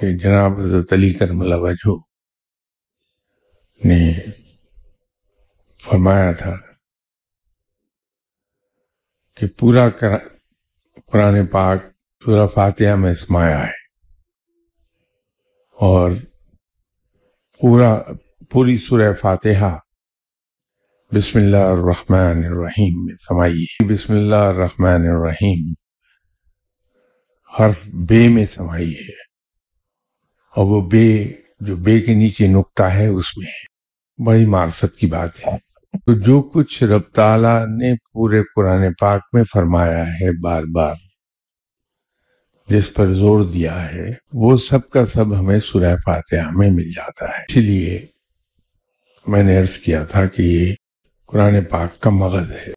کہ جناب حضرت علی کرم اللہ وجہ نے فرمایا تھا کہ پورا قرآن پاک، سورہ فاتحہ میں سمایا ہے اور پورا پوری سورہ فاتحہ بسم اللہ الرحمن الرحیم میں سمائی ہے۔ بسم اللہ الرحمن الرحیم، حرف بے میں سمائی और वो बे, जो बे के नीचे नुकता है उसमें बड़ी मार्फत की बात है। तो जो कुछ रब ताला ने पूरे पुराने पाक में फरमाया है बार बार जिस पर ज़ोर दिया है, वो सब का सब हमें सुरह पाते हमें मिल जाता है। इसलिए मैंने अर्ज़ किया था कि ये कुरान पाक का मगज है।